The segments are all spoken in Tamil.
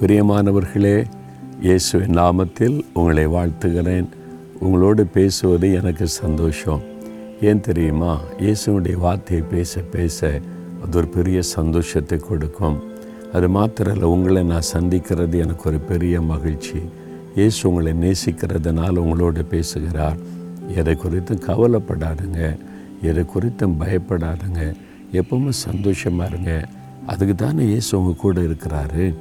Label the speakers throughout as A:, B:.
A: பிரியமானவர்களே இயேசுவின் நாமத்தில் உங்களை வாழ்த்துகிறேன். உங்களோடு பேசுவது எனக்கு சந்தோஷம். ஏன் தெரியுமா? இயேசுனுடைய வார்த்தையை பேச பேச அது ஒரு பெரிய சந்தோஷத்தை கொடுக்கும். அது மாத்திரல்ல உங்களை நான் சந்திக்கிறது எனக்கு ஒரு பெரிய மகிழ்ச்சி. இயேசு உங்களை நேசிக்கிறதுனால உங்களோடு பேசுகிறார். எதை குறித்தும் கவலைப்படாதுங்க. எதை குறித்தும் பயப்படாதுங்க. எப்பவுமே சந்தோஷமாக இருங்க. அதுக்கு தானே இயேசு உங்கள் கூட இருக்கிறாரு.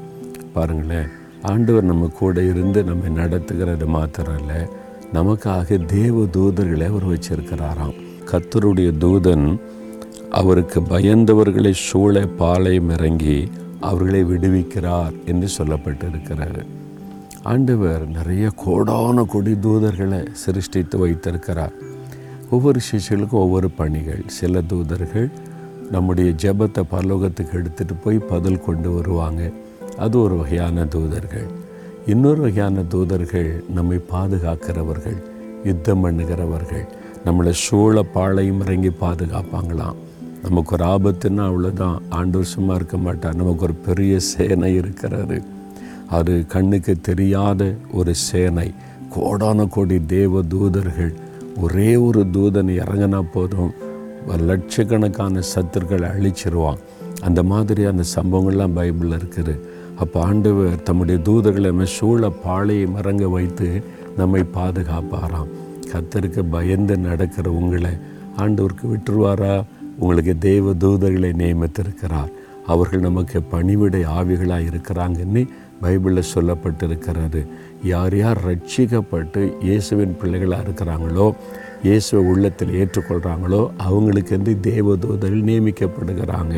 A: பாருங்களேன். ஆண்டவர் நம்ம கூட இருந்து நம்மை நடத்துகிறது மாத்திரம் இல்லை நமக்காக தேவ தூதர்களை அவர் வச்சிருக்கிறாராம். கத்தருடைய தூதன் அவருக்கு பயந்தவர்களை சூழ பாளையம் இறங்கி அவர்களை விடுவிக்கிறார் என்று சொல்லப்பட்டிருக்கிறார் ஆண்டவர் நிறைய கோடான கொடி தூதர்களை சிருஷ்டித்து வைத்திருக்கிறார். ஒவ்வொரு சிஷியலுக்கும் ஒவ்வொரு பணிகள். சில தூதர்கள் நம்முடைய ஜெபத்தை பரலோகத்துக்கு எடுத்துகிட்டு போய் பதில் கொண்டு வருவாங்க. அது ஒரு வகையான தூதர்கள். இன்னொரு வகையான தூதர்கள் நம்மை பாதுகாக்கிறவர்கள் யுத்தம் பண்ணுகிறவர்கள் நம்மளை சூழ பாழையும் இறங்கி பாதுகாப்பாங்களாம். நமக்கு ஒரு ஆபத்துன்னா அவ்வளோதான் ஆண்டு வருஷமாக இருக்க மாட்டார். நமக்கு ஒரு பெரிய சேனை இருக்கிறாரு. அது கண்ணுக்கு தெரியாத ஒரு சேனை. கோடான கோடி தேவ தூதர்கள் ஒரே ஒரு தூதன் இறங்கினா போதும் லட்சக்கணக்கான சத்துருக்களை அழிச்சிருவான். அந்த மாதிரியான சம்பவங்கள்லாம் பைபிளில் இருக்குது. அப்போ ஆண்டவர் தம்முடைய தூதர்களை நம்ம சூழ பாளையை மறங்க வைத்து நம்மை பாதுகாப்பாராம். கத்தருக்கு பயந்து நடக்கிற உங்களை ஆண்டவருக்கு விட்டுருவாரா? உங்களுக்கு தெய்வ தூதர்களை நியமித்திருக்கிறார். அவர்கள் நமக்கு பணிவிடை ஆவிகளாக இருக்கிறாங்கன்னு பைபிளில் சொல்லப்பட்டிருக்கிறது. யார் யார் ரட்சிக்கப்பட்டு இயேசுவின் பிள்ளைகளாக இருக்கிறாங்களோ இயேசுவை உள்ளத்தில் ஏற்றுக்கொள்கிறாங்களோ அவங்களுக்கு வந்து தேவதூதர்கள் நியமிக்கப்படுகிறாங்க.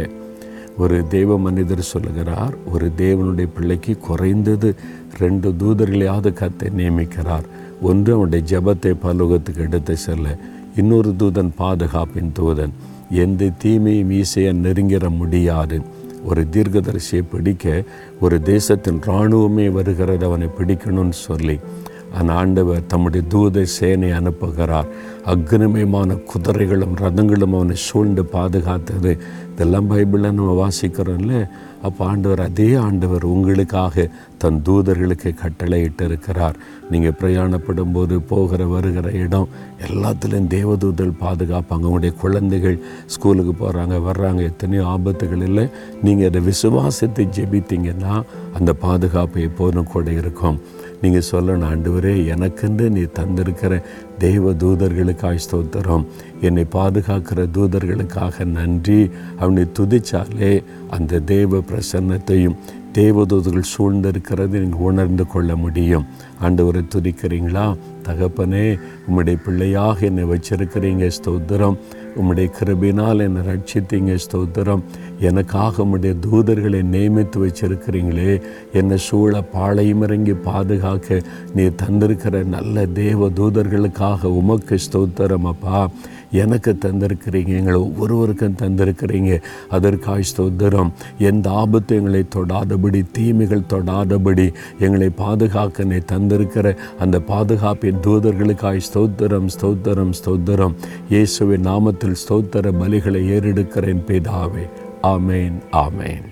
A: ஒரு தெய்வ மனிதர் சொல்லுகிறார் ஒரு தேவனுடைய பிள்ளைக்கு குறைந்தது ரெண்டு தூதர்களையாவது கத்தை நியமிக்கிறார். ஒன்று அவனுடைய ஜபத்தை பலோகத்துக்கு எடுத்து செல்ல இன்னொரு தூதன் பாதுகாப்பின் தூதன். எந்த தீமையும் ஈஸியாக நெருங்கிற முடியாது. ஒரு தீர்க்கதரிசியை பிடிக்க ஒரு தேசத்தின் இராணுவமே வருகிறது அவனை பிடிக்கணும்னு சொல்லி. அந்த ஆண்டவர் தம்முடைய தூத சேனை அனுப்புகிறார். அக்னிமயமான குதிரைகளும் ரதங்களும் அவனை சூழ்ந்து பாதுகாத்தது. இதெல்லாம் பைபிளில் நம்ம வாசிக்கிறோம்ல. அப்போ ஆண்டவர் அதே ஆண்டவர் உங்களுக்காக தன் தூதர்களுக்கு கட்டளையிட்டு இருக்கிறார் நீங்கள் பிரயாணப்படும் போது போகிற வருகிற இடம் எல்லாத்துலேயும் தேவதூதர்கள் பாதுகாப்பாங்க. உங்களுடைய குழந்தைகள் ஸ்கூலுக்கு போகிறாங்க வர்றாங்க எத்தனையோ ஆபத்துகள் இல்லை. நீங்கள் அதை விசுவாசத்தை ஜெபித்தீங்கன்னா அந்த பாதுகாப்பு எப்போதும் கூட இருக்கும். நீங்கள் சொல்லணும் ஆண்டவரே எனக்கென்று நீ தந்திருக்கிற தெய்வ தூதர்களுக்காய் ஸ்தோத்திரம். என்னை பாதுகாக்கிற தூதர்களுக்காக நன்றி. அவனை துதிச்சாலே அந்த தெய்வ பிரசன்னத்தையும் தேவதூதர்கள் சூழ்ந்திருக்கிறது நீங்கள் உணர்ந்து கொள்ள முடியும். ஆண்டவரை துதிக்கிறீங்களா? தகப்பனே உம்முடைய பிள்ளையாக என்னை வச்சிருக்கிறீங்க ஸ்தோத்திரம். உம்முடைய கிருபினால் என்னை ரட்சித்தீங்க ஸ்தோத்திரம். எனக்காக உம்முடைய தூதர்களை நியமித்து வச்சிருக்கிறீங்களே. என்னை சூழ பாளையம் இறங்கி பாதுகாக்க நீ தந்திருக்கிற நல்ல தேவ தூதர்களுக்காக உமக்கு ஸ்தோத்திரம் அப்பா. எனக்கு தந்திருக்கிறீங்க எங்களை ஒவ்வொருவருக்கும் தந்திருக்கிறீங்க. அதற்காய் ஸ்தோத்திரம். எந்த ஆபத்து எங்களை தொடாதபடி தீமைகள் தொடாதபடி எங்களை பாதுகாக்க நீ தந்திருக்கிற அந்த பாதுகாப்பின் தூதர்களுக்காய் ஸ்தோத்திரம் ஸ்தோத்திரம் ஸ்தோத்திரம். இயேசுவின் நாமத்தில் ஸ்தோத்திர பலிகளை ஏறெடுக்கிறேன் பிதாவே. ஆமேன் ஆமேன்.